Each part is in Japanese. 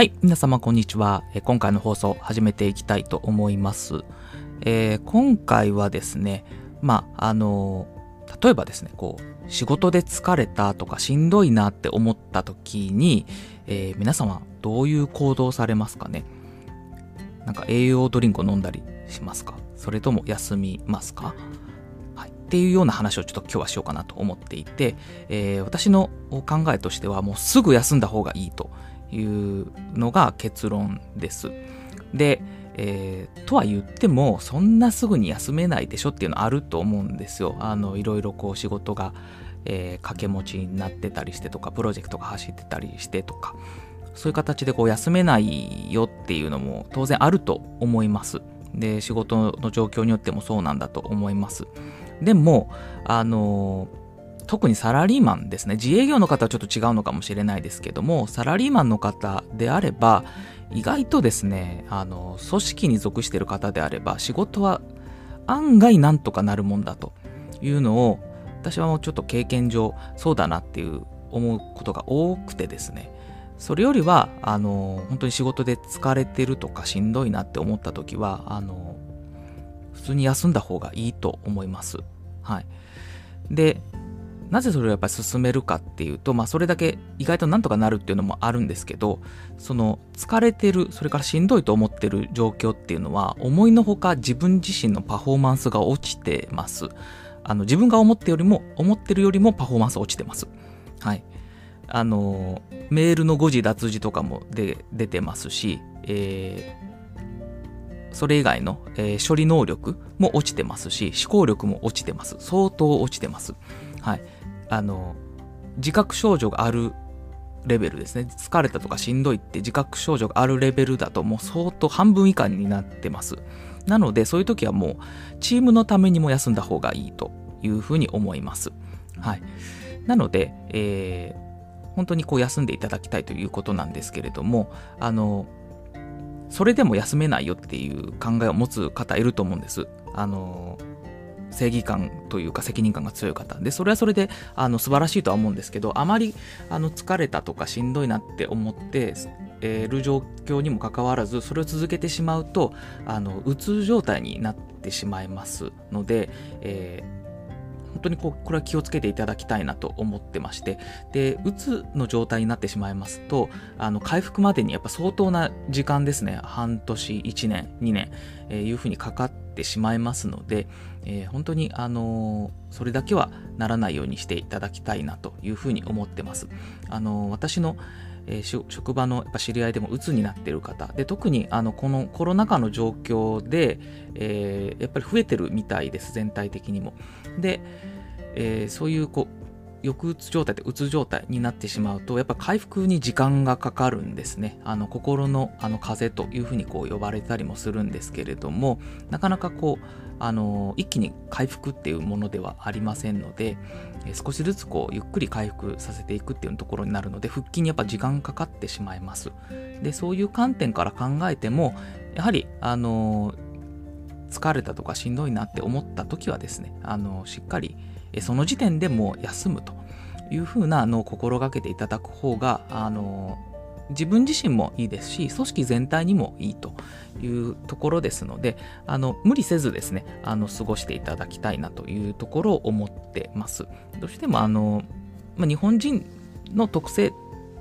はい、皆様こんにちは。今回の放送始めていきたいと思います。えー今回はですね、まあ、あの例えばですね、こう、仕事で疲れたとかしんどいなって思った時に、えー皆様どういう行動されますかね？なんか栄養ドリンクを飲んだりしますか？それとも休みますか、っていうような話をちょっと今日はしようかなと思っていて、えー私の考えとしてはもうすぐ休んだ方がいいというのが結論です。で、えーとは言ってもそんなすぐに休めないでしょっていうのあると思うんですよ。あのいろいろこう仕事が、えー掛け持ちになってたりしてとかプロジェクトが走ってたりしてとかそういう形でこう休めないよっていうのも当然あると思います。で仕事の状況によってもそうなんだと思います。でもあの特にサラリーマンですね。自営業の方はちょっと違うのかもしれないですけどもサラリーマンの方であれば意外とですねあの組織に属している方であれば仕事は案外なんとかなるもんだというのを私はもうちょっと経験上そうだなっていう思うことが多くてですね。それよりはあの本当に仕事で疲れてるとかしんどいなって思った時はあの普通に休んだ方がいいと思います。はい、でなぜそれをやっぱり進めるかっていうと、まあ、それだけ意外となんとかなるっていうのもあるんですけどその疲れてるそれからしんどいと思ってる状況っていうのは思いのほか自分自身のパフォーマンスが落ちてます。あの自分が思ってよりも思ってるよりもパフォーマンス落ちてます。はい。あのメールの誤字脱字とかもで出てますし、えーそれ以外の、えー処理能力も落ちてますし思考力も落ちてます。相当落ちてます。はい。あの自覚症状があるレベルですね。疲れたとかしんどいって自覚症状があるレベルだともう相当半分以下になってます。なのでそういう時はもうチームのためにも休んだ方がいいというふうに思います。はい。なので、えー本当にこう休んでいただきたいということなんですけれどもあのそれでも休めないよっていう考えを持つ方いると思うんです。あの正義感というか責任感が強い方でそれはそれであの素晴らしいとは思うんですけどあまりあの疲れたとかしんどいなって思ってえる状況にもかかわらずそれを続けてしまうとあのうつ状態になってしまいますので、えー本当にこうこれは気をつけていただきたいなと思ってましてでうつの状態になってしまいますとあの回復までにやっぱ相当な時間ですね。半年1年2年、えーいうふうにかかっててしまいますので、えー本当にあのーそれだけはならないようにしていただきたいなというふうに思ってます。あのー私のえ職場のやっぱ知り合いでも鬱になっている方で特にあのこのコロナ禍の状況で、えーやっぱり増えてるみたいです全体的にも。で、えーそういうこう抑うつ状態でうつ状態になってしまうとやっぱ回復に時間がかかるんですね。あの心のあの風邪というふうにこう呼ばれたりもするんですけれどもなかなかこうあの一気に回復っていうものではありませんので、少しずつこうゆっくり回復させていくっていうところになるので復帰にやっぱ時間かかってしまいます。でそういう観点から考えてもやはりあの疲れたとかしんどいなって思った時はですねあのしっかりその時点でもう休むというふうなのを心がけていただく方があの自分自身もいいですし組織全体にもいいというところですのであの無理せずですねあの過ごしていただきたいなというところを思ってます。どうしてもあの、まあ、日本人の特性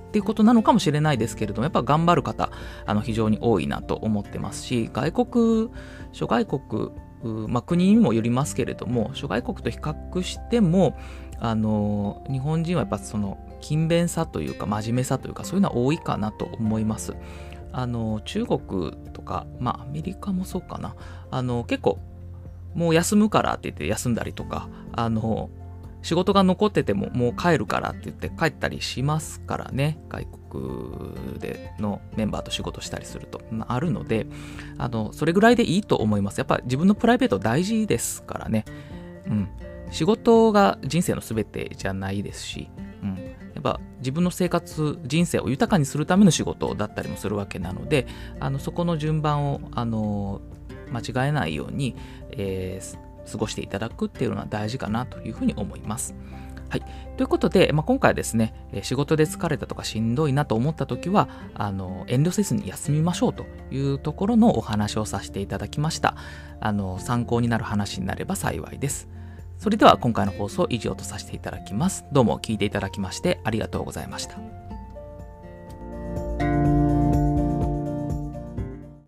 っていうことなのかもしれないですけれどもやっぱ頑張る方あの非常に多いなと思ってますし外国諸外国まあ、国にもよりますけれども諸外国と比較してもあの日本人はやっぱその勤勉さというか真面目さというかそういうのは多いかなと思います。あの中国とか、まあ、アメリカもそうかなあの結構もう休むからって言って休んだりとかあの仕事が残っててももう帰るからって言って帰ったりしますからね。外国でのメンバーと仕事したりすると。まああるのであのそれぐらいでいいと思います。やっぱ自分のプライベート大事ですからね。うん。仕事が人生の全てじゃないですし、うん、やっぱ自分の生活人生を豊かにするための仕事だったりもするわけなのであのそこの順番をあの間違えないように、えー過ごしていただくっていうのは大事かなというふうに思います。はい。ということで、まあ、今回はですね、仕事で疲れたとかしんどいなと思った時は、あの、遠慮せずに休みましょうというところのお話をさせていただきました。あの、参考になる話になれば幸いです。それでは今回の放送以上とさせていただきます。どうも聞いていただきましてありがとうございました。